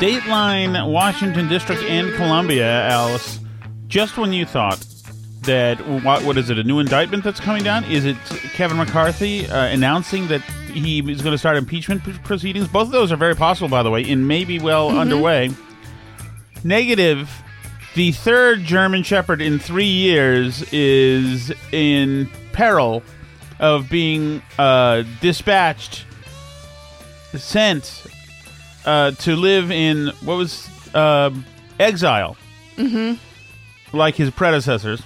Dateline, Washington District, and Columbia, Alice. Just when you thought that what what is it? A new indictment that's coming down? Is it Kevin McCarthy uh, announcing that he is going to start impeachment proceedings? Both of those are very possible, by the way, and maybe well underway. Negative. The third German Shepherd in three years is in peril of being uh, dispatched, sent uh, to live in what was uh, exile, mm-hmm. like his predecessors.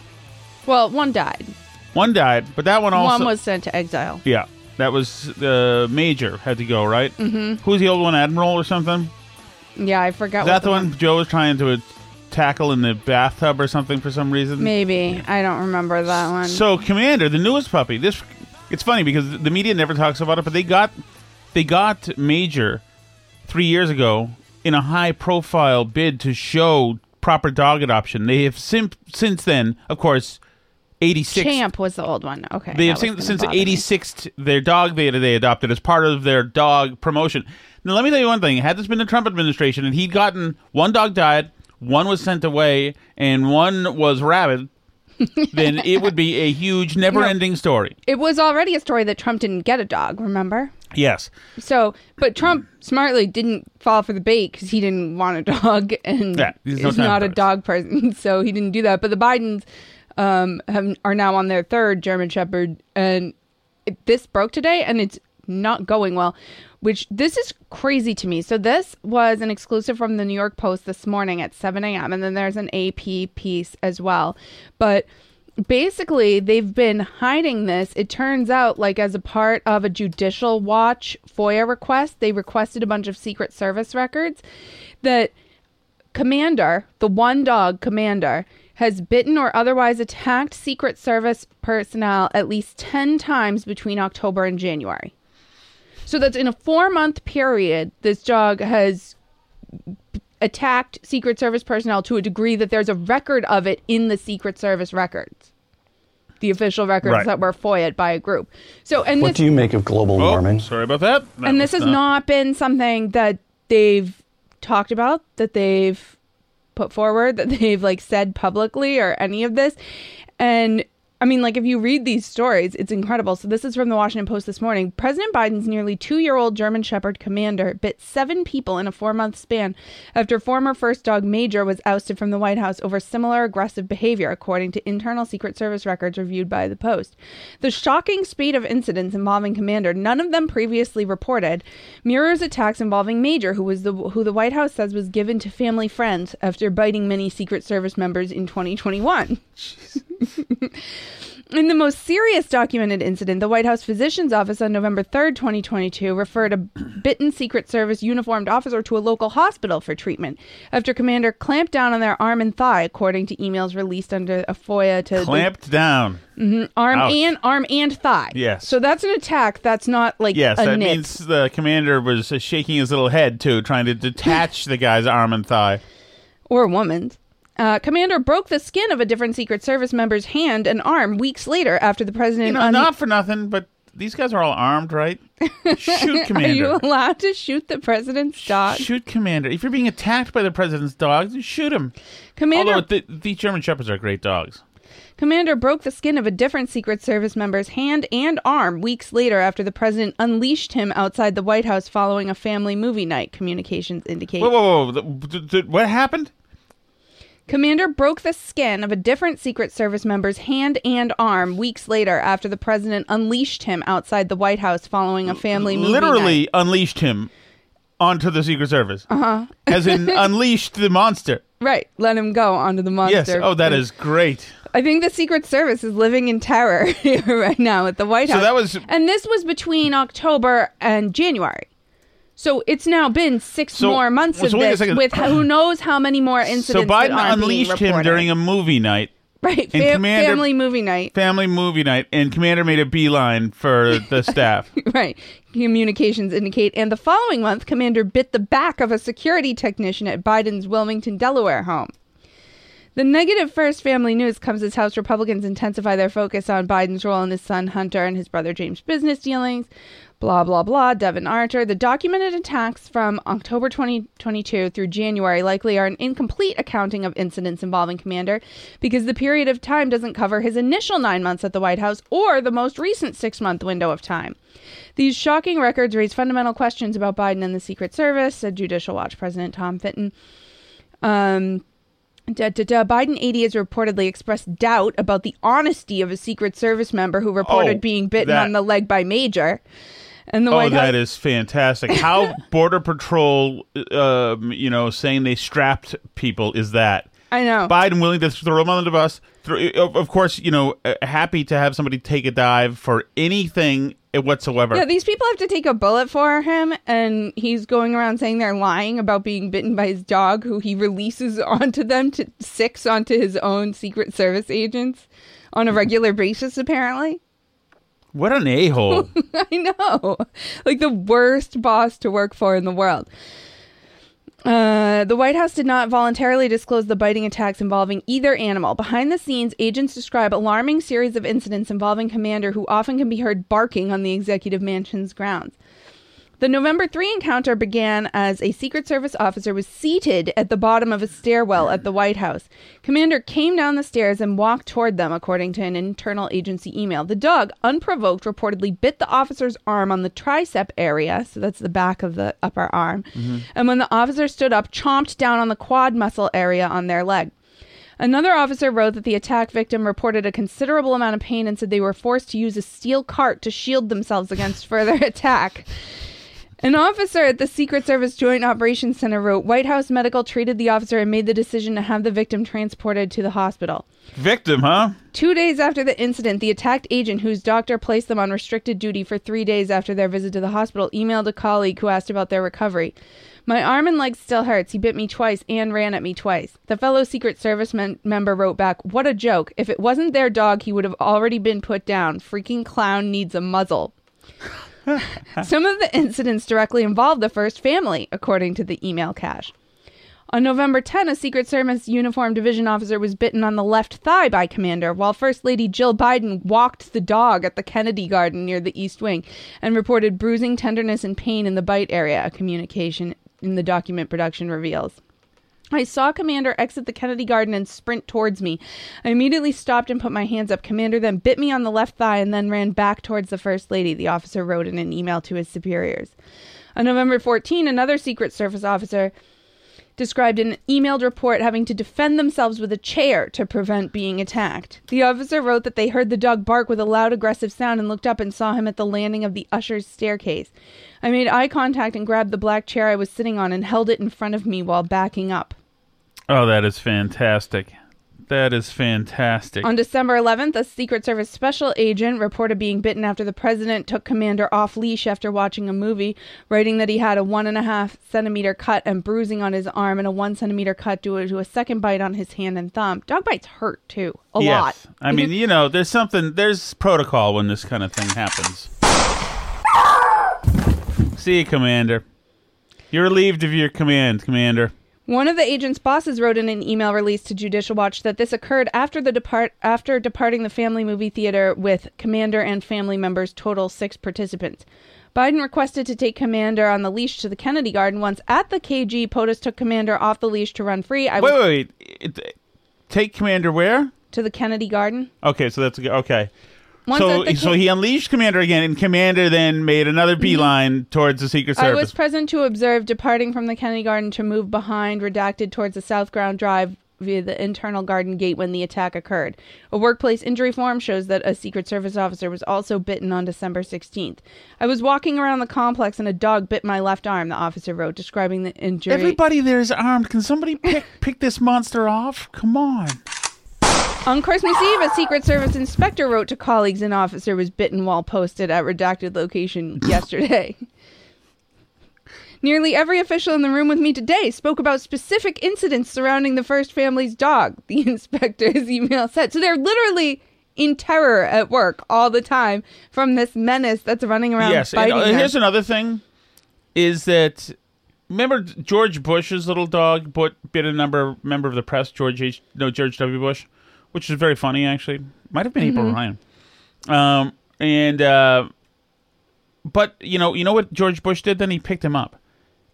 Well, one died. One died, but that one also one was sent to exile. yeah, that was the major had to go right. Mm-hmm. Who's the old one, Admiral or something? Yeah, I forgot. Is what that the one Joe was trying to tackle in the bathtub or something for some reason? Maybe I don't remember that one. So, Commander, the newest puppy. This it's funny because the media never talks about it, but they got they got Major three years ago in a high profile bid to show proper dog adoption. They have sim- since then, of course, eighty six. Champ was the old one. Okay, They have seen, since eighty six their dog they they adopted as part of their dog promotion. Now let me tell you one thing: had this been the Trump administration and he'd gotten one dog died, one was sent away, and one was rabid, then it would be a huge, never ending story. It was already a story that Trump didn't get a dog. Remember? Yes. So, but Trump smartly didn't fall for the bait because he didn't want a dog and Yeah, he's no is not a dog person, so he didn't do that. But the Bidens um, have, are now on their third German Shepherd, and it, this broke today, and it's not going well. Which this is crazy to me. So this was an exclusive from the New York Post this morning at 7 a.m. and then there's an AP piece as well, but basically they've been hiding this. It turns out like as a part of a judicial watch foia request they requested a bunch of secret service records that commander the one dog commander has bitten or otherwise attacked secret service personnel at least 10 times between october and january. So that's in a four month period this dog has attacked Secret Service personnel to a degree that there's a record of it in the Secret Service records, the official records Right. that were FOIA'd by a group. So, and What this, do you make of global Oh, warming? sorry about that. That and this has not been something that they've talked about, that they've put forward, that they've like said publicly or any of this. And I mean, like if you read these stories, it's incredible. So this is from the Washington Post this morning. President Biden's nearly two-year-old German Shepherd commander bit seven people in a four-month span after former first dog Major was ousted from the White House over similar aggressive behavior, according to internal Secret Service records reviewed by the Post. The shocking speed of incidents involving Commander, none of them previously reported, mirrors attacks involving Major, who was the who the White House says was given to family friends after biting many Secret Service members in 2021. In the most serious documented incident, the White House Physician's Office on November 3rd, 2022, referred a bitten Secret Service uniformed officer to a local hospital for treatment after Commander clamped down on their arm and thigh, according to emails released under a FOIA to the Clamped down. Mm-hmm. arm Ouch. and arm and thigh. Yes. So that's an attack. That's not like Yes, that nip. means the commander was shaking his little head too, trying to detach the guy's arm and thigh. or a woman's. Uh, Commander broke the skin of a different Secret Service member's hand and arm weeks later after the president. You know, un- not for nothing, but these guys are all armed, right? Shoot, Commander. Are you allowed to shoot the president's dog? Shoot, commander. If you're being attacked by the president's dogs, shoot him. Commander Although the, these German shepherds are great dogs. Commander broke the skin of a different Secret Service member's hand and arm weeks later after the president unleashed him outside the White House following a family movie night. Communications indicate. Whoa, whoa, whoa! The- th- th- what happened? Commander broke the skin of a different Secret Service member's hand and arm weeks later after the president unleashed him outside the White House following a family movie Literally night. unleashed him onto the Secret Service. Uh huh. As in unleashed the monster. Right, let him go onto the monster. Yes. Oh, that is great. I think the Secret Service is living in terror here right now at the White House. So that was- and this was between October and January. So it's now been six So- more months so of wait a this second. with who knows how many more incidents. So Biden aren't being unleashed him reported. during a movie night, right and fam- Commander- family movie night. family movie night, and Commander made a beeline for the staff. Right. Communications indicate. And the following month, Commander bit the back of a security technician at Biden's Wilmington, Delaware home. The negative first family news comes as House Republicans intensify their focus on Biden's role in his son Hunter and his brother James' business dealings. Blah, blah, blah. Devon Archer. The documented attacks from October 2022 through January likely are an incomplete accounting of incidents involving Commander because the period of time doesn't cover his initial nine months at the White House or the most recent six month window of time. These shocking records raise fundamental questions about Biden and the Secret Service, said Judicial Watch President Tom Fitton. Um, da, da, da. Biden 80 has reportedly expressed doubt about the honesty of a Secret Service member who reported Oh, being bitten that- on the leg by Major. And the Oh, White House. that is fantastic! How Border Patrol, um, you know, saying they strapped people is that I know. Biden willing to throw them under the bus? Throw, of of course, you know, uh, happy to have somebody take a dive for anything whatsoever. Yeah, these people have to take a bullet for him, and he's going around saying they're lying about being bitten by his dog, who he releases onto them to six onto his own Secret Service agents on a regular basis, apparently. What an a hole! I know. Like the worst boss to work for in the world. Uh, the White House did not voluntarily disclose the biting attacks involving either animal. Behind the scenes, agents describe alarming series of incidents involving Commander, who often can be heard barking on the executive mansion's grounds. The November 3 encounter began as a Secret Service officer was seated at the bottom of a stairwell at the White House. Commander came down the stairs and walked toward them, according to an internal agency email. The dog, unprovoked, reportedly bit the officer's arm on the tricep area, so that's the back of the upper arm, mm-hmm. and when the officer stood up, chomped down on the quad muscle area on their leg. Another officer wrote that the attack victim reported a considerable amount of pain and said they were forced to use a steel cart to shield themselves against further attack. An officer at the Secret Service Joint Operations Center wrote White House Medical treated the officer and made the decision to have the victim transported to the hospital. Victim, huh? Two days after the incident, the attacked agent, whose doctor placed them on restricted duty for three days after their visit to the hospital, emailed a colleague who asked about their recovery. My arm and leg still hurts. He bit me twice and ran at me twice. The fellow Secret Service men- member wrote back, What a joke. If it wasn't their dog, he would have already been put down. Freaking clown needs a muzzle. Some of the incidents directly involved the first family, according to the email cache. On November 10, a Secret Service uniformed division officer was bitten on the left thigh by Commander, while First Lady Jill Biden walked the dog at the Kennedy Garden near the East Wing and reported bruising, tenderness, and pain in the bite area, a communication in the document production reveals. I saw Commander exit the Kennedy Garden and sprint towards me. I immediately stopped and put my hands up. Commander then bit me on the left thigh and then ran back towards the First Lady, the officer wrote in an email to his superiors. On November 14, another Secret Service officer described an emailed report having to defend themselves with a chair to prevent being attacked. The officer wrote that they heard the dog bark with a loud, aggressive sound and looked up and saw him at the landing of the usher's staircase. I made eye contact and grabbed the black chair I was sitting on and held it in front of me while backing up. Oh, that is fantastic. That is fantastic. On December 11th, a Secret Service special agent reported being bitten after the president took Commander off leash after watching a movie, writing that he had a one and a half centimeter cut and bruising on his arm and a one centimeter cut due to a second bite on his hand and thumb. Dog bites hurt too, a yes. lot. I mean, mhm. you know, there's something, there's protocol when this kind of thing happens. See you, Commander. You're relieved of your command, Commander. One of the agent's bosses wrote in an email release to Judicial Watch that this occurred after the depart after departing the family movie theater with Commander and family members, total six participants. Biden requested to take Commander on the leash to the Kennedy Garden. Once at the KG, POTUS took Commander off the leash to run free. I Wait, was wait, wait. It- take Commander where? to the Kennedy Garden. Okay, so that's okay. Once so, so he unleashed Commander again, and Commander then made another mm-hmm. beeline towards the Secret Service. I was present to observe departing from the Kennedy Garden to move behind, redacted towards the South Ground Drive via the internal garden gate when the attack occurred. A workplace injury form shows that a Secret Service officer was also bitten on December 16th. I was walking around the complex and a dog bit my left arm, the officer wrote, describing the injury. Everybody there is armed. Can somebody pick pick this monster off? Come on. On Christmas Eve, a Secret Service inspector wrote to colleagues an officer was bitten while posted at redacted location yesterday. Nearly every official in the room with me today spoke about specific incidents surrounding the first family's dog, the inspector's email said. So they're literally in terror at work all the time from this menace that's running around yes. And, uh, here's another thing: is that remember George Bush's little dog bit, bit a number member of the press, George H. No, George W. Bush, which is very funny actually. Might have been April Ryan. Um, and uh, but you know, you know what George Bush did? Then he picked him up.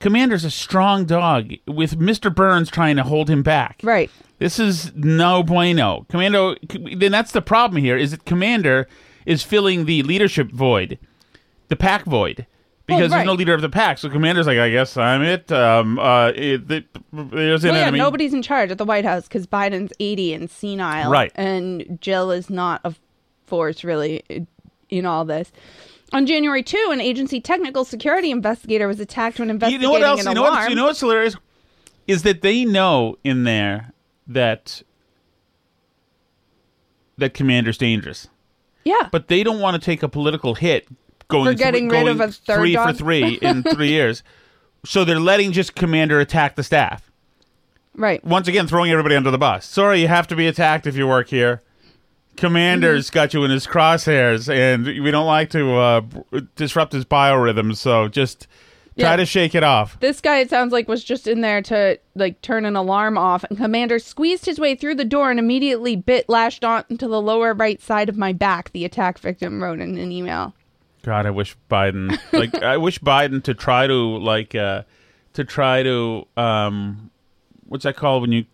Commander's a strong dog with Mr. Burns trying to hold him back. Right. This is no bueno. Commando, then that's the problem here is that Commander is filling the leadership void, the pack void, because right. there's no leader of the pack. So Commander's like, I guess I'm it. Um, uh, it, the, there's an Well, yeah, nobody's in charge at the White House because Biden's 80 and senile. Right. And Jill is not a force, really, in all this. On January 2, an agency technical security investigator was attacked when you investigating know what else? an You know alarm. what? You know what's hilarious is that they know in there that that Commander's dangerous. yeah. but they don't want to take a political hit going For getting three, rid going of a third three for three in three years. So they're letting just commander attack the staff. right. Once again, throwing everybody under the bus. Sorry, you have to be attacked if you work here. Commander's Mm-hmm. got you in his crosshairs, and we don't like to uh, disrupt his biorhythms. So just try Yeah. to shake it off. This guy, it sounds like, was just in there to like turn an alarm off, and Commander squeezed his way through the door and immediately bit lashed onto the lower right side of my back. The attack victim wrote in an email. God, I wish Biden like I wish Biden to try to like uh to try to um what's that called when you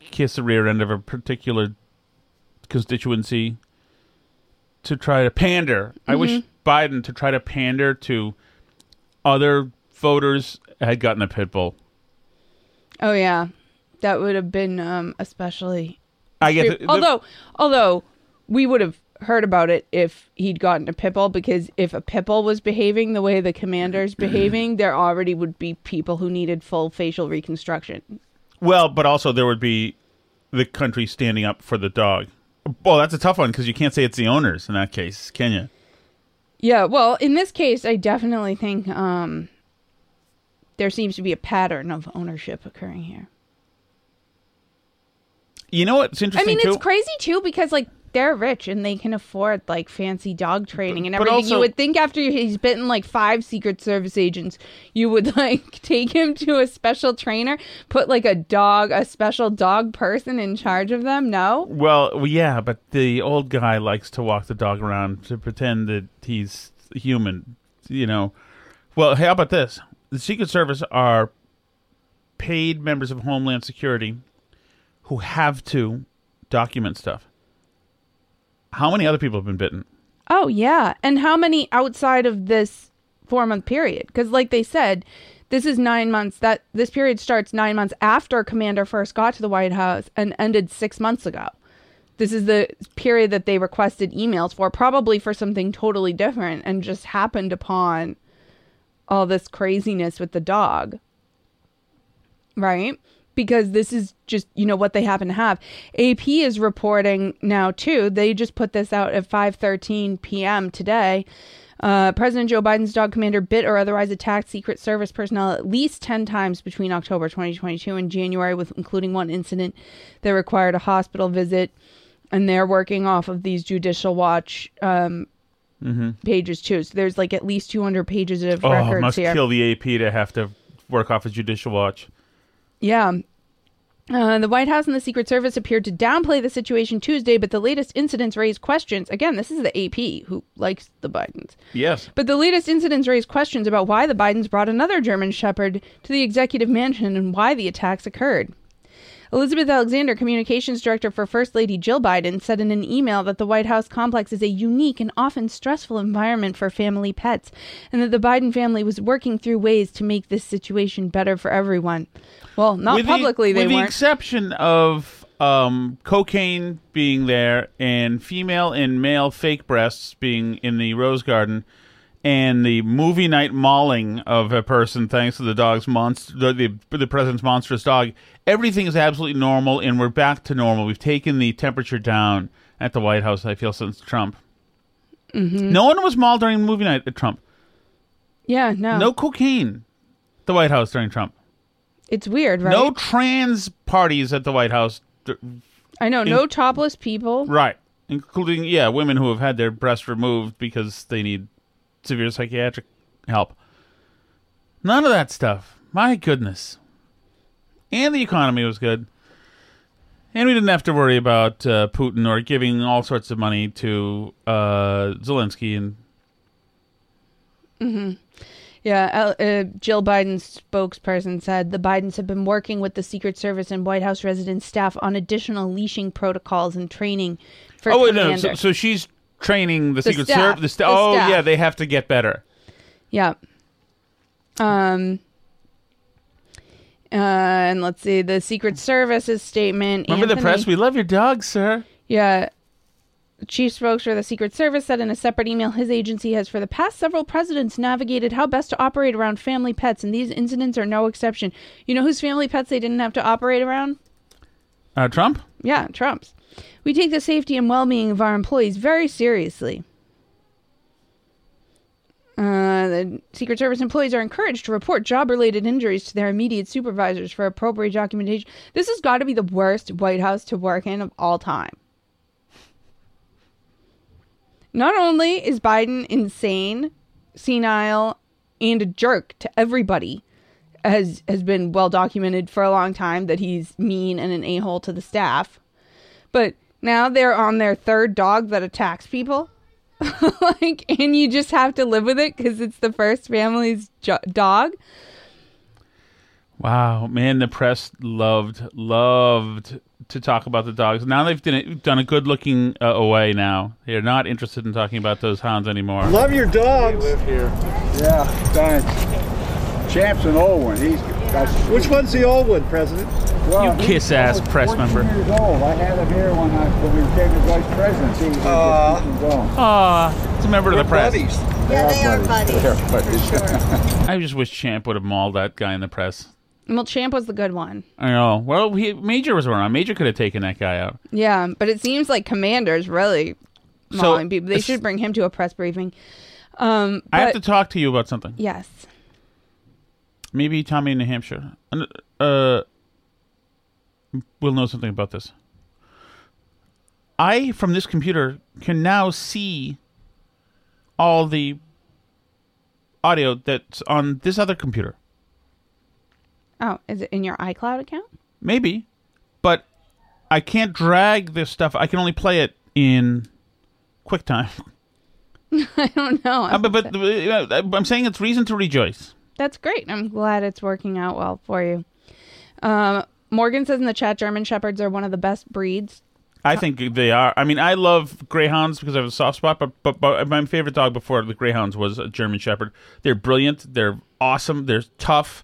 kiss the rear end of a particular constituency to try to pander. I wish Biden to try to pander to other voters had gotten a pit bull. Oh yeah, that would have been um, especially. I the- although, although we would have heard about it if he'd gotten a pitbull, because if a pitbull was behaving the way the commander's behaving, there already would be people who needed full facial reconstruction. well, but also there would be the country standing up for the dog. Well, that's a tough one because you can't say it's the owners in that case, can you? Yeah, well, in this case, I definitely think um, there seems to be a pattern of ownership occurring here. You know what's interesting? I mean, too? it's crazy too because like they're rich and they can afford like fancy dog training and But everything. also- you would think after he's bitten like five Secret Service agents, you would like take him to a special trainer, put like a dog, a special dog person in charge of them. No, Well, well, yeah, but the old guy likes to walk the dog around to pretend that he's human, you know. Well, how about this? The Secret Service are paid members of Homeland Security who have to document stuff. How many other people have been bitten? Oh yeah, and how many outside of this four month period? Because like they said, this is nine months. That this period starts nine months after Commander first got to the White House and ended six months ago. This is the period that they requested emails for, probably for something totally different, and just happened upon all this craziness with the dog. Right? Because this is just you know what they happen to have. AP is reporting now too. They just put this out at 5:13 p.m. today. Uh, President Joe Biden's dog commander bit or otherwise attacked Secret Service personnel at least 10 times between October 2022 and January, with including one incident that required a hospital visit. And they're working off of these Judicial Watch um, pages too. So there's like at least 200 pages of Oh, records must here. kill the AP to have to work off a judicial watch. Yeah. Uh, the White House and the Secret Service appeared to downplay the situation Tuesday, but the latest incidents raised questions. Again, this is the AP who likes the Bidens. Yes. But the latest incidents raised questions about why the Bidens brought another German Shepherd to the executive mansion and why the attacks occurred. Elizabeth Alexander, communications director for First Lady Jill Biden, said in an email that the White House complex is a unique and often stressful environment for family pets, and that the Biden family was working through ways to make this situation better for everyone. Well, not With the- publicly, they were. with the weren't. exception of um, cocaine being there and female and male fake breasts being in the rose garden and the movie night mauling of a person thanks to the dog's monster the, the, the president's monstrous dog everything is absolutely normal and we're back to normal we've taken the temperature down at the white house i feel since trump Mm-hmm. no one was mauled during movie night at trump yeah, no. no cocaine at the white house during trump It's weird, right? no trans parties at the white house I know, no topless people. Right. Including, yeah, women who have had their breasts removed because they need severe psychiatric help. None of that stuff. My goodness. And the economy was good. And we didn't have to worry about uh, Putin or giving all sorts of money to uh, Zelensky. And Yeah, uh, Jill Biden's spokesperson said the Bidens have been working with the Secret Service and White House resident staff on additional leashing protocols and training for oh, wait, no. So, so she's training the, The Secret staff. Service. The sta- The oh, staff. yeah, they have to get better. Yeah. Um. Uh, and let's see the Secret Service's statement. Remember the press? We love your dog, sir. Yeah. Chief spokesman for the Secret Service said in a separate email his agency has for the past several presidents navigated how best to operate around family pets, and these incidents are no exception. You know whose family pets they didn't have to operate around? Uh, Trump? Yeah, Trump's. We take the safety and well being of our employees very seriously. Uh, the Secret Service employees are encouraged to report job related injuries to their immediate supervisors for appropriate documentation. This has got to be the worst White House to work in of all time. Not only is Biden insane, senile, and a jerk to everybody, has has been well documented for a long time that he's mean and an a hole to the staff, but now they're on their third dog that attacks people. like, and you just have to live with it because it's the first family's jo- dog. Wow, man, the press loved loved to talk about the dogs. Now they've done, it, done a good looking uh, away. Now they're not interested in talking about those hounds anymore. Love your dogs. live here. Yeah, thanks. Champ's an old one. He's that's Which one's the old one, President? well, You kiss-ass almost press 14 member. Years old. I had him here when I when we became the vice president. He was Aw. just going. Aw, it's a member of the press. Buddies. Yeah, they are buddies. They're buddies. For sure. I just wish Champ would have mauled that guy in the press. Well, Champ was the good one. I know. Well, he, Major was around. Major could have taken that guy out. Yeah, but it seems like Commander's really So, mauling people. They should bring him to a press briefing. Um, I have to talk to you about something. Yes. Maybe Tommy in New Hampshire. Uh, will know something about this. I, from this computer, can now see all the audio that's on this other computer. Oh, is it in your iCloud account? Maybe, but I can't drag this stuff. I can only play it in QuickTime. I don't know. Uh, but but uh, I'm saying it's reason to rejoice. That's great. I'm glad it's working out well for you. Um, Morgan says in the chat, German Shepherds are one of the best breeds. I think they are. I mean, I love greyhounds because I have a soft spot. But, but but my favorite dog before the greyhounds was a German Shepherd. They're brilliant. They're awesome. They're tough.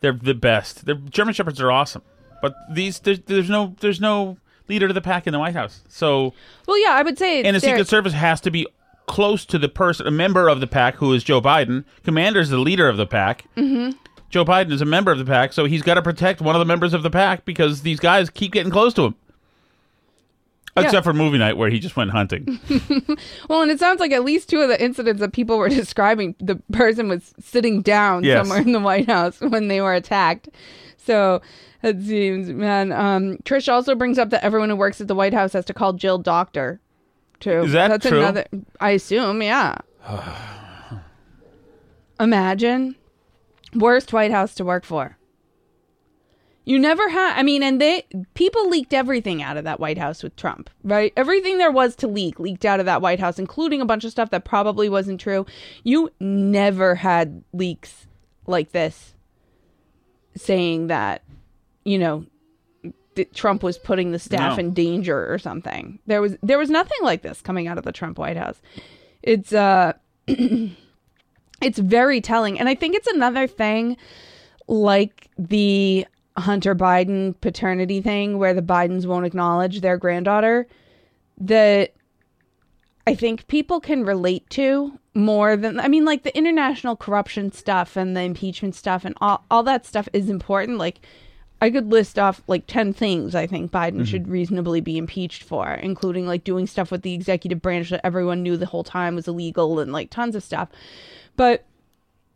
They're the best. They're, German Shepherds are awesome. But these there's, there's no there's no leader to the pack in the White House. So Well, yeah, I would say. and the Secret Service has to be close to the person, a member of the pack who is Joe Biden. Commander's the leader of the pack. Mhm. Joe Biden is a member of the pack, so he's got to protect one of the members of the pack because these guys keep getting close to him. Yeah. Except for movie night where he just went hunting. Well, and it sounds like at least two of the incidents that people were describing, the person was sitting down Yes. somewhere in the White House when they were attacked. So it seems, man. Um, Trish also brings up that everyone who works at the White House has to call Jill doctor. Too. Is that That's true? another. I assume, yeah. Imagine worst White House to work for. You never had. I mean, and they people leaked everything out of that White House with Trump, right? Everything there was to leak leaked out of that White House, including a bunch of stuff that probably wasn't true. You never had leaks like this saying that, you know, Trump was putting the staff No. in danger or something. There was there was nothing like this coming out of the Trump White House. It's uh it's very telling and I think it's another thing like the Hunter Biden paternity thing where the Bidens won't acknowledge their granddaughter that I think people can relate to more than I mean like the international corruption stuff and the impeachment stuff and all, all that stuff is important like I could list off like 10 things I think Biden Mhm. should reasonably be impeached for including like doing stuff with the executive branch that everyone knew the whole time was illegal and like tons of stuff but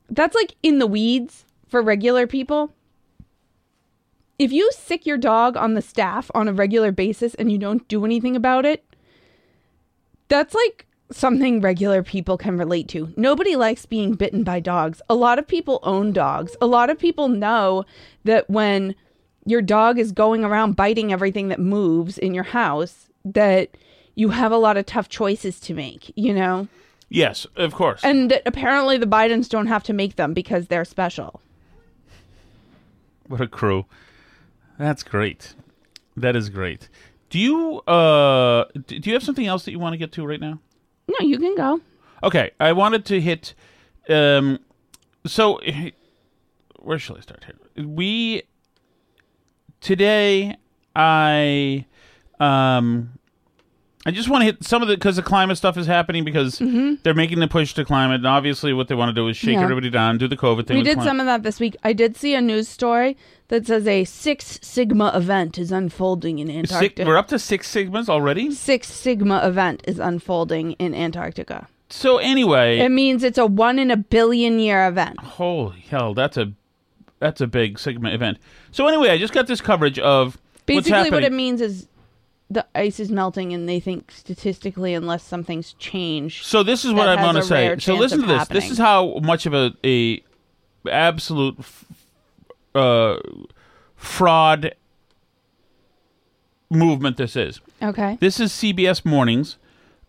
that's like in the weeds for regular people if you sick your dog on the staff on a regular basis and you don't do anything about it, that's like something regular people can relate to. Nobody likes being bitten by dogs. A lot of people own dogs. A lot of people know that when your dog is going around biting everything that moves in your house, that you have a lot of tough choices to make, you know? yes, of course. And apparently the Bidens don't have to make them because they're special. What a crew. That's great. That is great. Do you uh do you have something else that you want to get to right now? No, you can go. Okay, I wanted to hit um so where shall I start here? We today I um I just want to hit some of the because the climate stuff is happening because Mhm. they're making the push to climate and obviously what they want to do is shake Yeah. everybody down, do the COVID thing. We did climate. some of that this week. I did see a news story that says a Six Sigma event is unfolding in Antarctica. we're up to six sigmas already. Six Sigma event is unfolding in Antarctica. So anyway, It means it's a one in a billion year event. Holy hell, that's a that's a big Sigma event. So anyway, I just got this coverage of Basically, what it means is the ice is melting, and they think statistically, unless something's changed. so this is what I want to say. So listen to this. happening. This is how much of a a absolute f- uh, fraud movement this is. Okay. This is CBS Mornings.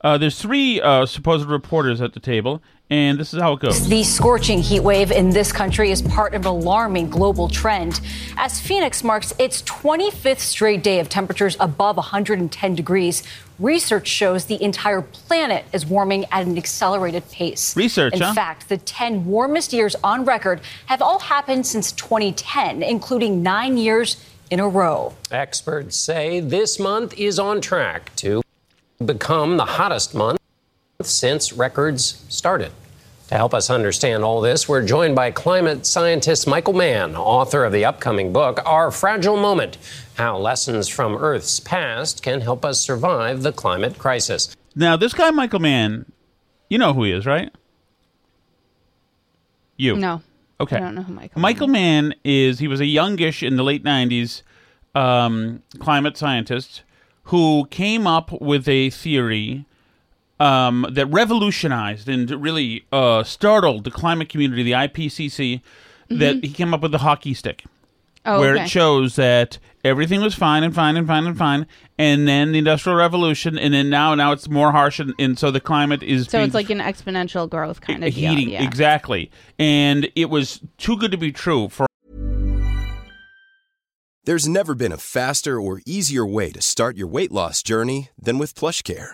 Uh, there's three uh, supposed reporters at the table, and this is how it goes. The scorching heat wave in this country is part of an alarming global trend as Phoenix marks its 25th straight day of temperatures above 110 degrees. Research shows the entire planet is warming at an accelerated pace. Research, In huh? fact, the 10 warmest years on record have all happened since 2010, including nine years in a row. Experts say this month is on track to become the hottest month since records started. To help us understand all this, we're joined by climate scientist Michael Mann, author of the upcoming book, Our Fragile Moment How Lessons from Earth's Past Can Help Us Survive the Climate Crisis. Now, this guy Michael Mann, you know who he is, right? You No. Okay. I don't know who Michael. Michael Mann is he was a youngish in the late '90s um, climate scientist who came up with a theory um, that revolutionized and really uh, startled the climate community, the IPCC. That Mhm. he came up with the hockey stick, Oh, where okay. it shows that everything was fine and fine and fine and fine, and then the industrial revolution, and then now now it's more harsh, and, and so the climate is So being it's like an exponential growth kind of deal. heating Yeah. exactly, and it was too good to be true for There's never been a faster or easier way to start your weight loss journey than with PlushCare.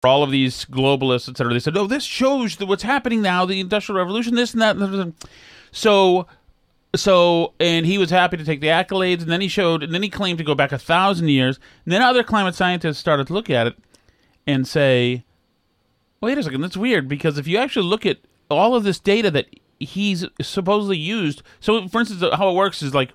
For all of these globalists, et cetera, they said, "Oh, this shows that what's happening now, the Industrial Revolution, this and that." So, so, and he was happy to take the accolades, and then he showed, and then he claimed to go back a thousand years, and then other climate scientists started to look at it and say, "Wait a second, that's weird," because if you actually look at all of this data that he's supposedly used, so for instance, how it works is like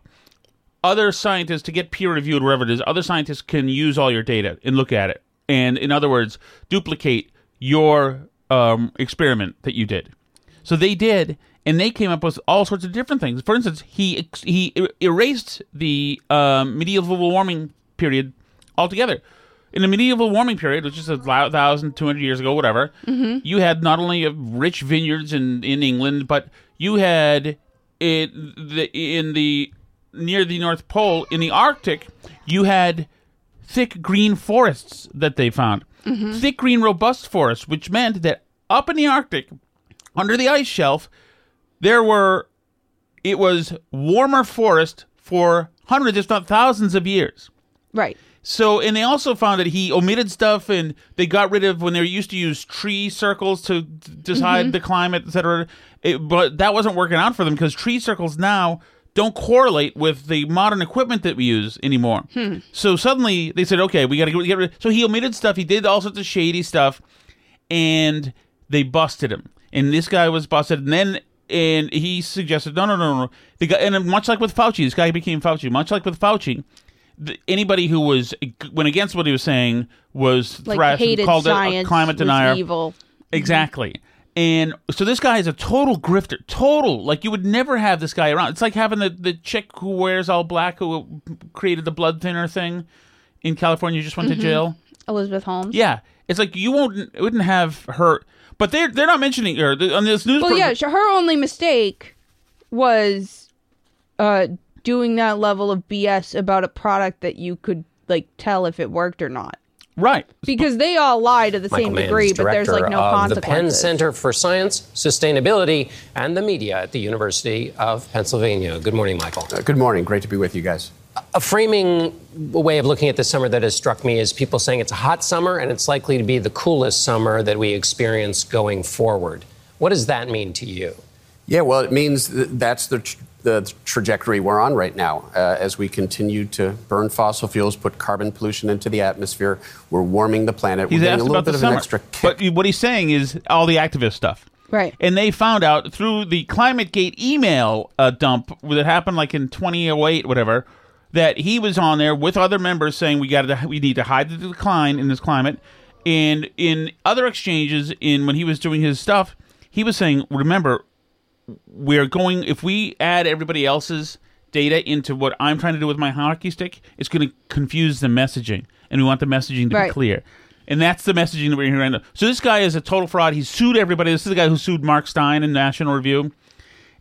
other scientists to get peer reviewed wherever it is other scientists can use all your data and look at it and in other words duplicate your um, experiment that you did. So they did and they came up with all sorts of different things. For instance he he er- erased the um, medieval warming period altogether. In the medieval warming period which is a thou- thousand two hundred years ago whatever Mhm. you had not only rich vineyards in, in england but you had it the in the near the North Pole in the Arctic, you had thick green forests that they found. Mhm. Thick green robust forests, which meant that up in the Arctic, under the ice shelf, there were it was warmer forest for hundreds, if not thousands of years. Right. So, and they also found that he omitted stuff, and they got rid of when they used to use tree circles to d- decide Mhm. the climate, etc. It, but that wasn't working out for them because tree circles now don't correlate with the modern equipment that we use anymore. Hmm. So suddenly they said, okay, we got to get rid. So he omitted stuff. He did all sorts of shady stuff, and they busted him. And this guy was busted. And then and he suggested, no, no, no, no. The guy, and much like with Fauci, this guy became Fauci. Much like with Fauci, the, anybody who was went against what he was saying was Like thrashed hated called it a climate denier. evil. Exactly. And so this guy is a total grifter. Total. Like you would never have this guy around. It's like having the, the chick who wears all black who created the blood thinner thing in California just went Mhm. to jail. Elizabeth Holmes. Yeah. It's like you won't wouldn't have her but they're they're not mentioning her on this news Well, yeah, her only mistake was uh doing that level of BS about a product that you could like tell if it worked or not. Right. Because they all lie to the Michael same Mann degree, but there's like no director of the Penn. Center for Science, Sustainability, and the Media at the University of Pennsylvania. Good morning, Michael. Uh, good morning. Great to be with you guys. A framing way of looking at this summer that has struck me is people saying it's a hot summer and it's likely to be the coolest summer that we experience going forward. What does that mean to you? Yeah, well, it means th- that's the, tr- the trajectory we're on right now. Uh, as we continue to burn fossil fuels, put carbon pollution into the atmosphere, we're warming the planet. He's we're getting a little about bit the of summer. an extra kick. But what he's saying is all the activist stuff. Right. And they found out through the ClimateGate email uh, dump that happened like in 2008, whatever, that he was on there with other members saying we got to we need to hide the decline in this climate. And in other exchanges, in when he was doing his stuff, he was saying, remember, we're going if we add everybody else's data into what I'm trying to do with my hockey stick, it's going to confuse the messaging, and we want the messaging to Right. be clear. And that's the messaging that we're hearing right now. So this guy is a total fraud. He sued everybody. This is the guy who sued Mark Steyn in National Review.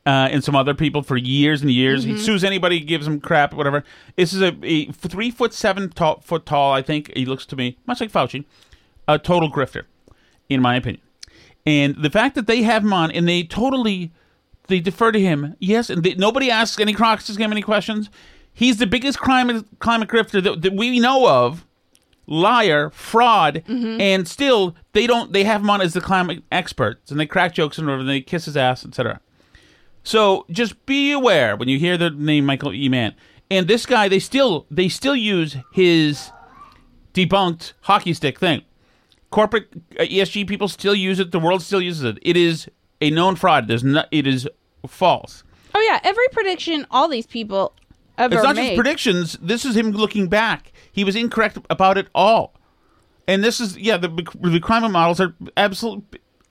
Uh, and some other people for years and years. He Mhm. sues anybody, gives him crap, whatever. This is a, a three foot seven tall, foot tall. I think he looks to me much like Fauci, a total grifter, in my opinion. And the fact that they have him on and they totally they defer to him, yes, and they, nobody asks any Crocs him any questions. He's the biggest climate climate grifter that, that we know of, liar, fraud, and still they don't. They have him on as the climate experts, and they crack jokes and whatever, and they kiss his ass, etc. So just be aware when you hear the name Michael E. Mann. And this guy, they still they still use his debunked hockey stick thing. Corporate uh, ESG people still use it. The world still uses it. It is a known fraud. There's not. It is false. Oh yeah, every prediction all these people ever it's not made. just predictions. This is him looking back. He was incorrect about it all. And this is yeah. The the climate models are absolute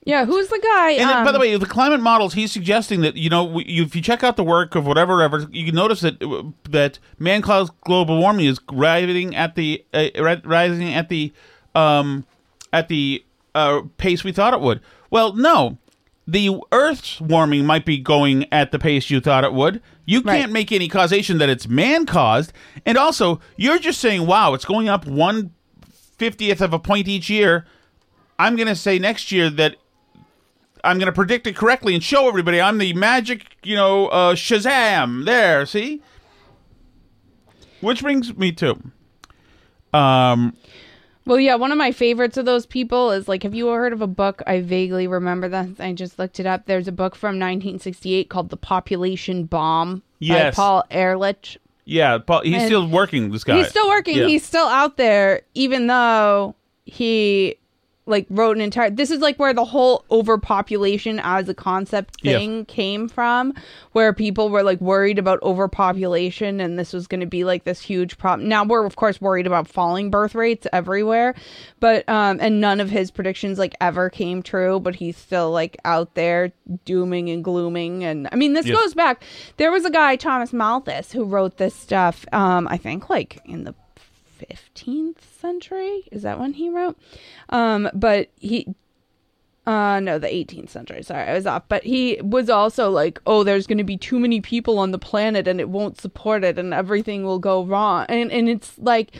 Yeah, who's the guy? And then, by the um, way, the climate models, he's suggesting that you know, we- you, if you check out the work of whatever, whatever, you can notice that that man-caused global warming is rising at the uh, rising at the um, at the uh, pace we thought it would. Well, no, the Earth's warming might be going at the pace you thought it would. You can't make any causation that it's man-caused, and also you're just saying, "Wow, it's going up one fiftieth of a point each year." I'm going to say next year that I'm going to predict it correctly and show everybody I'm the magic, you know, uh, Shazam. There, see? Which brings me to um Well, yeah, one of my favorites of those people is like, have you heard of a book? I vaguely remember that. I just looked it up. There's a book from 1968 called The Population Bomb Yes. by Paul Ehrlich. yeah, Paul, he's And still working this guy. He's still working. Yeah. He's still out there, even though he like wrote an entire. This is like where the whole overpopulation as a concept thing came from, where people were like worried about overpopulation, and this was going to be like this huge problem. Now we're of course worried about falling birth rates everywhere, but um, and none of his predictions like ever came true. But he's still like out there dooming and glooming, and I mean this Yes. goes back. There was a guy Thomas Malthus who wrote this stuff. Um, I think like in the 15th century? Is that when he wrote? Um but he uh no the 18th century. Sorry i was off. But he was also like oh there's going to be too many people on the planet and it won't support it and everything will go wrong. And and it's like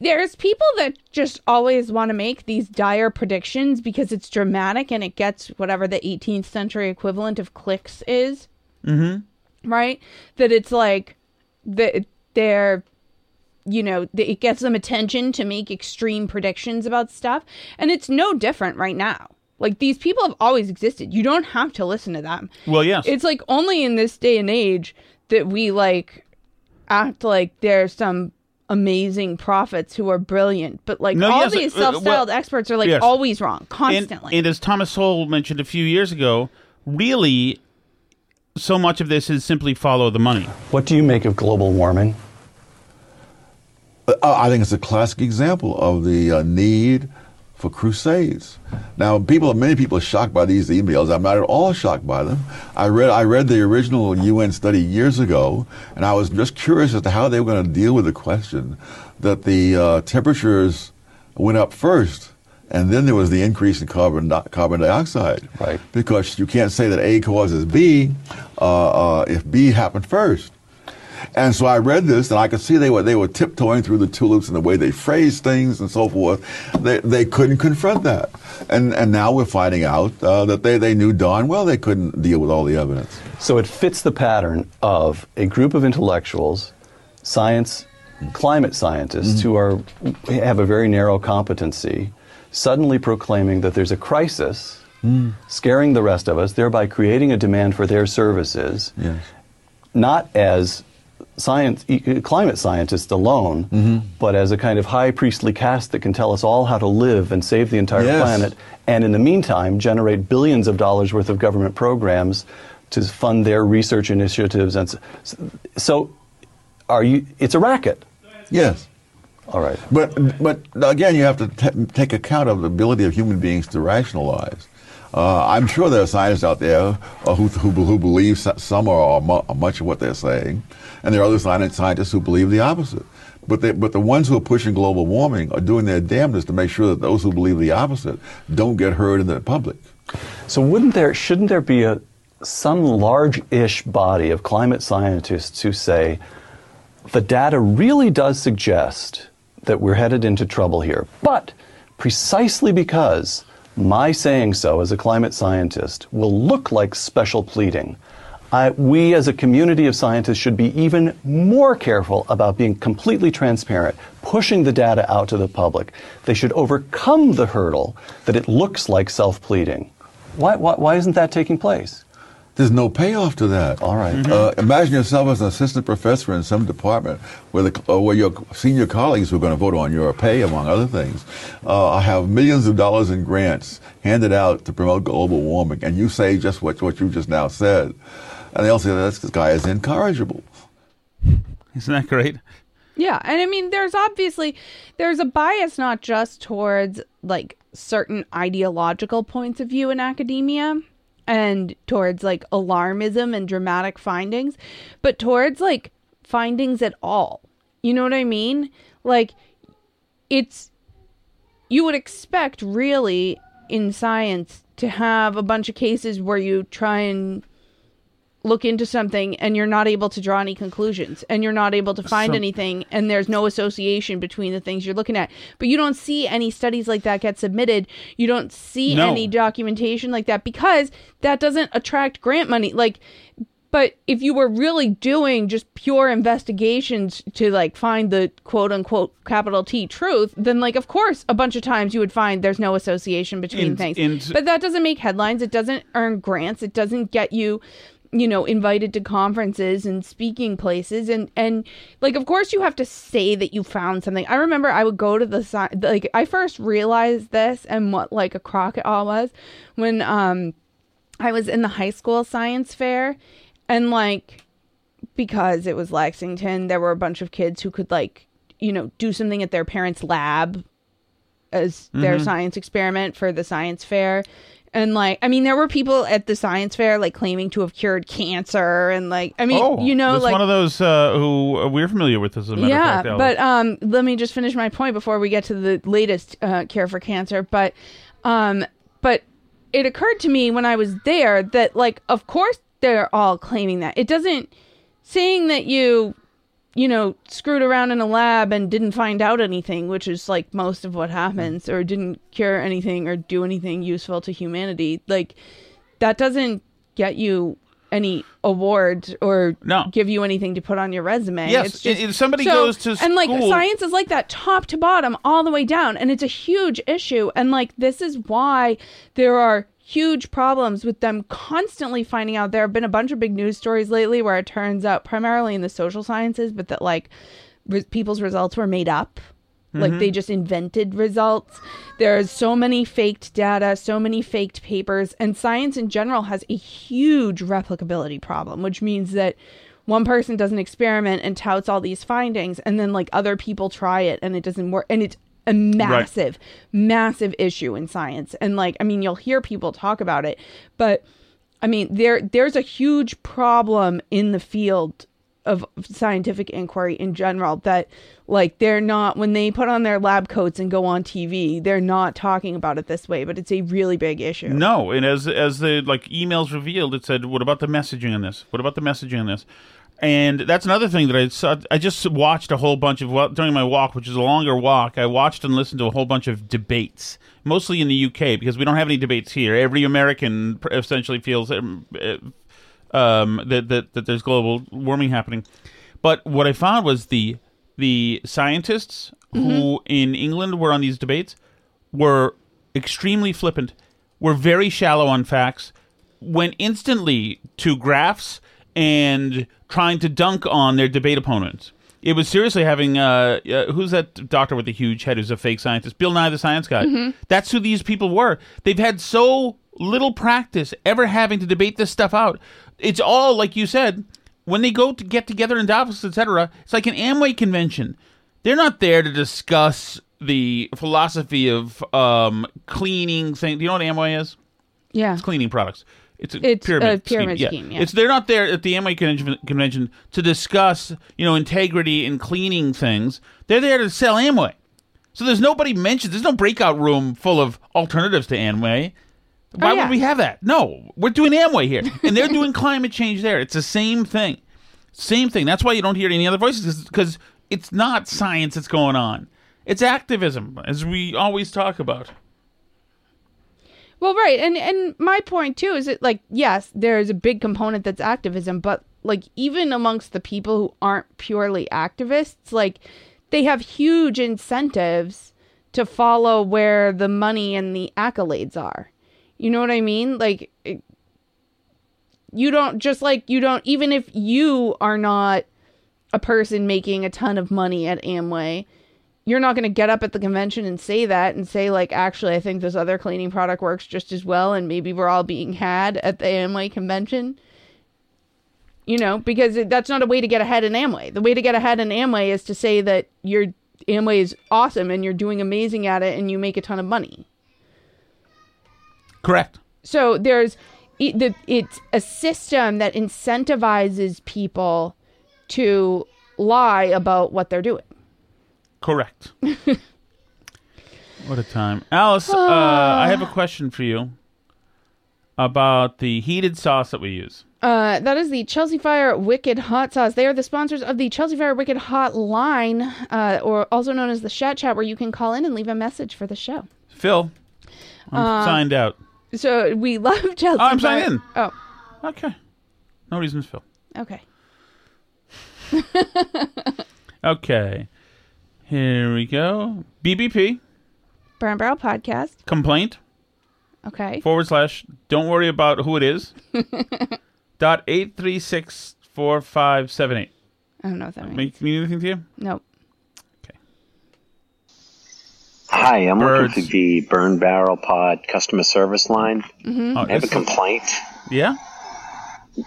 there's people that just always want to make these dire predictions because it's dramatic and it gets whatever the 18th century equivalent of clicks is. Mm-hmm. right? That it's like that they're you know it gets them attention to make extreme predictions about stuff and it's no different right now like these people have always existed you don't have to listen to them Well, yes. it's like only in this day and age that we like act like there's some amazing prophets who are brilliant but like No, all yes, these uh, uh, self-styled well, experts are like yes. always wrong And- constantly And, as Thomas Sowell mentioned a few years ago, really so much of this is simply follow the money. What do you make of global warming? Uh, I think it's a classic example of the uh, need for crusades. Now, people, many people are shocked by these emails. I'm not at all shocked by them. I read, I read the original UN study years ago, and I was just curious as to how they were going to deal with the question that the uh, temperatures went up first, and then there was the increase in carbon di- carbon dioxide. Right. Because you can't say that A causes B uh, uh, if B happened first. And so I read this, and I could see they were they were tiptoeing through the tulips and the way they phrased things and so forth. They they couldn't confront that, and and now we're finding out uh, that they they knew darn well they couldn't deal with all the evidence. So it fits the pattern of a group of intellectuals, science, climate scientists who are have a very narrow competency, suddenly proclaiming that there's a crisis, scaring the rest of us, thereby creating a demand for their services, Yes. not as science, e- climate scientists alone, mm-hmm. but as a kind of high priestly caste that can tell us all how to live and save the entire Yes. planet, and in the meantime generate billions of dollars worth of government programs to fund their research initiatives. And so, so are you? It's a racket. Yes. All right. But but again, you have to t- take account of the ability of human beings to rationalize. Uh, I'm sure there are scientists out there uh, who, who, who believe some or, or mu- or much of what they're saying, and there are other sci- scientists who believe the opposite. But they, but the ones who are pushing global warming are doing their damnedest to make sure that those who believe the opposite don't get heard in the public. So wouldn't there? Shouldn't there be a some large-ish body of climate scientists who say the data really does suggest that we're headed into trouble here, but precisely because my saying so as a climate scientist will look like special pleading. I, we as a community of scientists should be even more careful about being completely transparent, pushing the data out to the public. They should overcome the hurdle that it looks like self pleading. Why, why, why isn't that taking place? There's no payoff to that. All right. Uh, imagine yourself as an assistant professor in some department where, the, uh, where your senior colleagues who are going to vote on your pay, among other things, uh, have millions of dollars in grants handed out to promote global warming, and you say just what, what you just now said. And they'll say, this guy is incorrigible. Isn't that great? Yeah, and I mean, there's obviously there's a bias not just towards like certain ideological points of view in academia and towards like alarmism and dramatic findings, but towards like findings at all. You know what I mean? Like it's you would expect really in science to have a bunch of cases where you try and look into something and you're not able to draw any conclusions and you're not able to find So- anything and there's no association between the things you're looking at but you don't see any studies like that get submitted you don't see No. any documentation like that because that doesn't attract grant money like but if you were really doing just pure investigations to like find the quote unquote capital T truth, then like of course a bunch of times you would find there's no association between things. but that doesn't make headlines. It doesn't earn grants. It doesn't get you you know invited to conferences and speaking places and and like of course you have to say that you found something i remember i would go to the sci- like i first realized this and what like a crock it all was when um I was in the high school science fair and like because it was Lexington, there were a bunch of kids who could like, you know, do something at their parents' lab as their Mhm. science experiment for the science fair. And like, I mean, there were people at the science fair like claiming to have cured cancer and like, I mean, oh, you know, like one of those uh, who uh, we're familiar with. As a matter yeah, of fact, but um, let me just finish my point before we get to the latest uh, cure for cancer. But um, but it occurred to me when I was there that like, of course, they're all claiming that it doesn't saying that you you know screwed around in a lab and didn't find out anything which is like most of what happens or didn't cure anything or do anything useful to humanity like that doesn't get you any awards or No. give you anything to put on your resume. Yes, just- if somebody so- goes to school. and like science is like that top to bottom all the way down and it's a huge issue and like this is why there are huge problems with them constantly finding out. There have been a bunch of big news stories lately where it turns out primarily in the social sciences but that like re- people's results were made up. Like Mhm. they just invented results. There's so many faked data so many faked papers and science in general has a huge replicability problem which means that one person does an experiment and touts all these findings and then like other people try it and it doesn't work and it's a massive massive issue in science and like i mean you'll hear people talk about it but i mean there there's a huge problem in the field of scientific inquiry in general that like they're not when they put on their lab coats and go on TV they're not talking about it this way but it's a really big issue. No, and as as the like emails revealed, it said, "What about the messaging in this? What about the messaging in this?" And that's another thing that I saw. I just watched a whole bunch of well during my walk, which is a longer walk. I watched and listened to a whole bunch of debates, mostly in the UK because we don't have any debates here. Every American essentially feels um, uh, um, that, that that there's global warming happening. But what I found was the the scientists who in England were on these debates were extremely flippant, were very shallow on facts, went instantly to graphs and trying to dunk on their debate opponents. It was seriously having uh, uh, who's that doctor with the huge head who's a fake scientist? Bill Nye the Science Guy. Mhm. That's who these people were. They've had so little practice ever having to debate this stuff out. It's all like you said. When they go to get together in Davos, etc., it's like an Amway convention. They're not there to discuss the philosophy of um, cleaning things. Do you know what Amway is? Yeah. It's cleaning products. It's a It's pyramid, a pyramid scheme. scheme, yeah. It's they're not there at the Amway convention, convention to discuss, you know, integrity and cleaning things. They're there to sell Amway. So there's nobody mentioned. There's no breakout room full of alternatives to Amway. Oh, why Oh, yeah. would we have that? No, we're doing Amway here, and they're doing climate change there. It's the same thing, same thing. That's why you don't hear any other voices because it's not science that's going on. It's activism, as we always talk about. Well, right, and and my point too is that like yes, there's a big component that's activism, but like even amongst the people who aren't purely activists, like they have huge incentives to follow where the money and the accolades are. You know what I mean? Like it, you don't just like you don't even if you are not a person making a ton of money at Amway, you're not going to get up at the convention and say that and say like actually I think this other cleaning product works just as well and maybe we're all being had at the Amway convention. You know, because it, that's not a way to get ahead in Amway. The way to get ahead in Amway is to say that your Amway is awesome and you're doing amazing at it and you make a ton of money. Correct. So there's it, the, it's a system that incentivizes people to lie about what they're doing. Correct. what a time. Alice, uh, I have a question for you about the heated sauce that we use. Uh, that is the Chelsea Fire Wicked Hot Sauce. They are the sponsors of the Chelsea Fire Wicked Hot Line, uh, or also known as the Chat Chat, where you can call in and leave a message for the show. Phil, I'm Uh, signed out. So we love Chelsea. Oh, I'm Fire- signed in. Oh, Okay. No reasons, Phil. okay. Okay. Here we go. BBP Burn Barrel Podcast. complaint Okay. forward slash don't worry about who it is dot eight three six four five seven eight. I don't know what that means. Make mean anything to you? Nope. Okay. Hi, I'm Birds. looking for the Burn Barrel Pod customer service line. Mhm. Oh, I have a complaint. Yeah.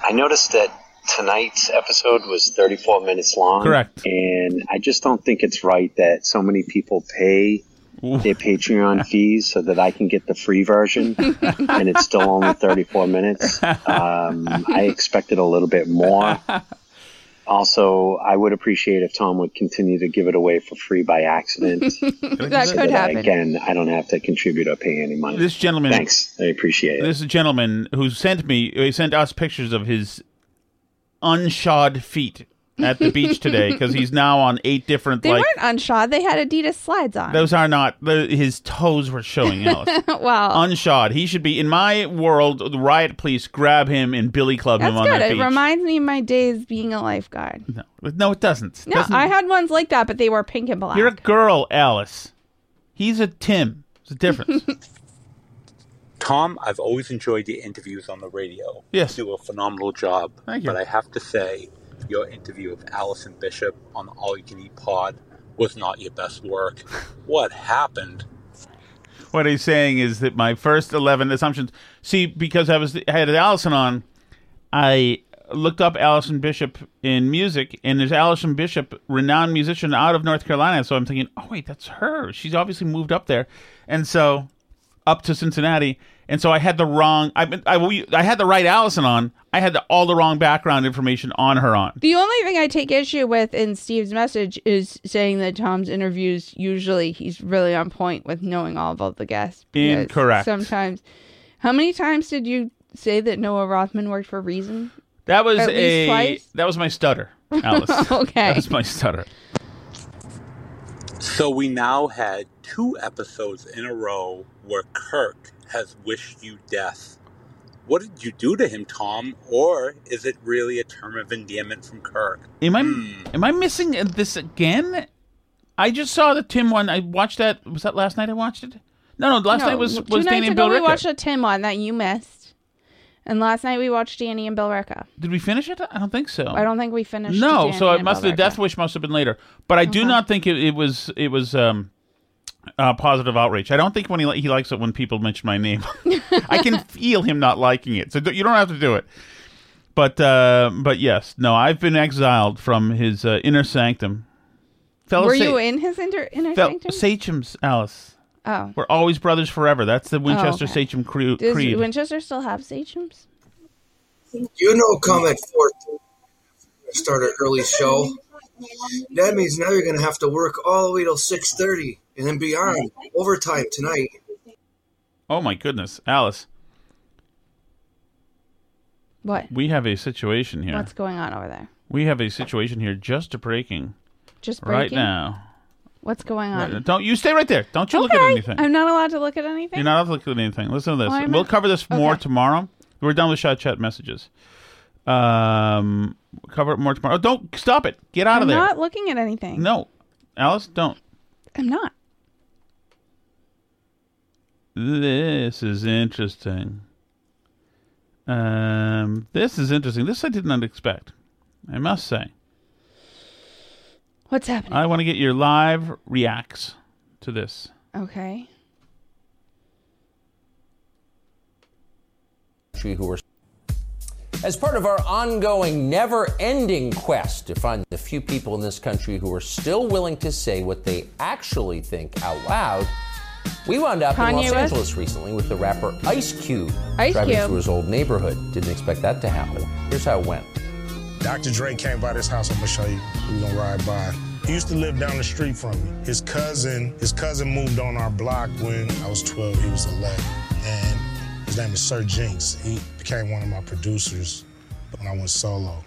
I noticed that tonight's episode was 34 minutes long. Correct. And I just don't think it's right that so many people pay their Patreon fees so that I can get the free version, and it's still only 34 minutes. Um, I expected a little bit more. Also, I would appreciate if Tom would continue to give it away for free by accident. That so could that, happen. Again, I don't have to contribute or pay any money. This gentleman. Thanks. I appreciate it. This gentleman who sent me, he sent us pictures of his unshod feet at the beach today because he's now on eight different They like. weren't unshod. They had Adidas slides on. Those are not the, his toes were showing Alice. wow. Unshod. He should be in my world. The riot police grab him and billy club That's him on good. that It reminds me of my days being a lifeguard. no, no, it doesn't. No, Doesn't- I had ones like that, but they were pink and black. You're a girl, Alice. He's a Tim. It's a difference. Tom, I've always enjoyed your interviews on the radio. Yes. You do a phenomenal job. Thank you. But I have to say, your interview with Allison Bishop on the All You Can Eat Pod was not your best work. what happened? what he's saying is that my first 11 assumptions see because i was I had allison on i looked up allison bishop in music and there's allison bishop renowned musician out of north carolina so i'm thinking oh wait that's her she's obviously moved up there and so up to cincinnati and so i had the wrong i i, we, I had the right allison on i had the, all the wrong background information on her on The only thing I take issue with in Steve's message is saying that Tom's interviews usually he's really on point with knowing all about the guests. because Incorrect. Sometimes, how many times did you say that Noah Rothman worked for Reason? that was At least a twice? that was my stutter alice Okay. that was my stutter So we now had two episodes in a row where Kirk has wished you death. What did you do to him, Tom? Or is it really a term of endearment from Kirk? Am I Hmm. am I missing this again? I just saw the Tim one. I watched that. Was that last night? I watched it. No, no. Last No, night was was nights Danny and ago Bill we watched a Tim one that you missed, and last night we watched Danny and Bill Ricka. Did we finish it? I don't think so. I don't think we finished. No, Danny so it must the Death Wish must have been later. But I do not think it, it was it was um, uh, positive outrage. I don't think when he li- he likes it when people mention my name. I can feel him not liking it. So you don't have to do it. But uh, but yes, no, I've been exiled from his uh, inner sanctum. Fellow Were sa- you in his inter inner fel- sanctum? sachems, Alice? Oh. We're always brothers forever. That's the Winchester okay. Sachem cre- Does creed. Winchester still have sachems? You know, come at four start an early show. That means now you're going to have to work all the way till six thirty and then beyond overtime tonight. oh my goodness, Alice, What? we have a situation here. What's going on over there? We have a situation here just breaking. Just right now. What's going on? Right, Don't you stay right there. Don't you look at anything. I'm not allowed to look at anything. You're not allowed to look at anything. Listen to this. Why am we'll I- cover this more Okay. tomorrow. We're done with shot chat messages. Um, cover it more tomorrow. Oh, don't stop it. Get out of there. I'm of there. not looking at anything. No, Alice, don't. I'm not. This is interesting. Um, this is interesting. This I did not expect. I must say. What's happening? I want to get your live reacts to this. Okay. who are as part of our ongoing never ending quest to find the few people in this country who are still willing to say what they actually think out loud, We wound up Kanye in Los West? Angeles recently with the rapper Ice Cube Ice driving Cube. through his old neighborhood. Didn't expect that to happen. Here's how it went. Dr. Dre came by this house. I'm gonna show you. We're gonna ride by. He used to live down the street from me. His cousin, his cousin moved on our block when I was 12. He was 11, and his name is Sir Jinx. He became one of my producers when I went solo.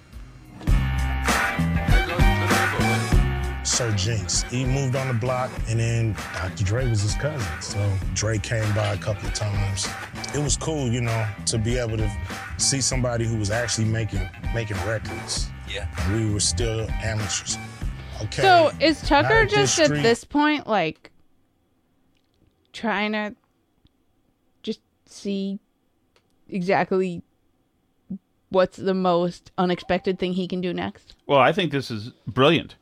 Sir Jinx. He moved on the block, and then Dr. Dre was his cousin. So Dre came by a couple of times. It was cool, you know, to be able to see somebody who was actually making making records. Yeah. And we were still amateurs. Okay. So is not Tucker just at this point like trying to just see exactly what's the most unexpected thing he can do next? Well, I think this is brilliant.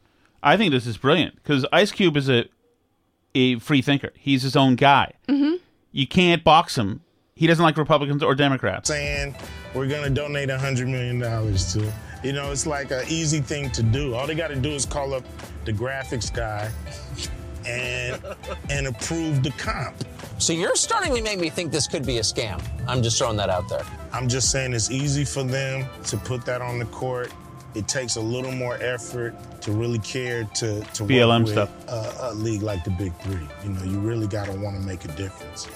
I think this is brilliant because Ice Cube is a a free thinker. He's his own guy. Mm-hmm. You can't box him. He doesn't like Republicans or Democrats. saying we're gonna donate a hundred million dollars to. You know, it's like an easy thing to do. All they got to do is call up the graphics guy and and approve the comp. So you're starting to make me think this could be a scam. I'm just throwing that out there. I'm just saying it's easy for them to put that on the court. It takes a little more effort to really care to to BLM work with stuff. A, a league like the Big Three. You know, you really got to want to make a difference.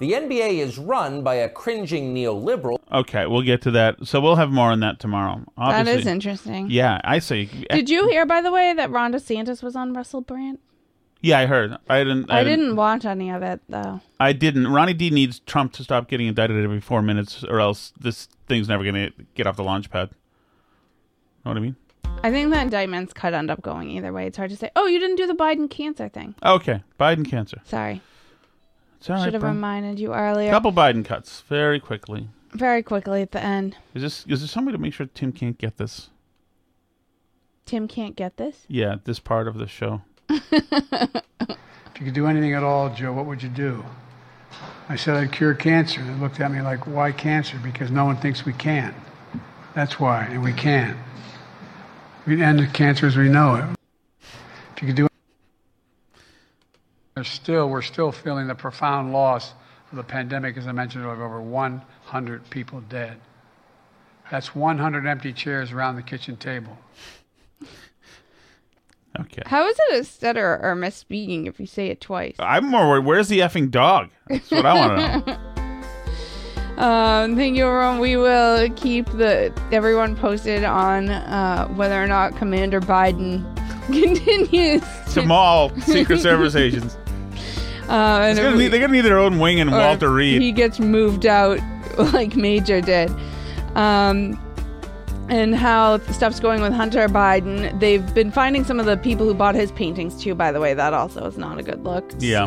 The NBA is run by a cringing neoliberal. Okay, we'll get to that. So we'll have more on that tomorrow. That is interesting. Yeah, I see. Did you hear, by the way, that Ron DeSantis was on Russell Brand? Yeah, I heard. I didn't. I, didn't watch any of it though. I didn't. Ronnie D needs Trump to stop getting indicted every four minutes, or else this thing's never going to get off the launch pad. Know what I mean? I think the indictments could end up going either way. It's hard to say. Oh, you didn't do the Biden cancer thing. Okay, Biden cancer. Sorry. It's all right, Should have bro. reminded you earlier. Couple Biden cuts very quickly. Very quickly at the end. Is this is there somebody to make sure Tim can't get this? Tim can't get this. Yeah, this part of the show. If you could do anything at all, Joe, what would you do? I said I'd cure cancer. They looked at me like, why cancer? Because no one thinks we can. That's why, and we can. We'd end the cancer as we know it. If you could do there's still, we're still feeling the profound loss of the pandemic. As I mentioned, we have over 100 people dead. That's 100 empty chairs around the kitchen table. Okay. How is it a stutter or misspeaking if you say it twice? I'm more worried. Where's the effing dog? That's what I want to know. Um, thank you, everyone. We will keep the everyone posted on uh, whether or not Commander Biden continues. to mall Secret Service agents. Uh, and gonna we- need- they're gonna need their own wing and or Walter if Reed. He gets moved out like Major did. Um, and how stuff's going with Hunter Biden. They've been finding some of the people who bought his paintings too. By the way, that also is not a good look. Yeah.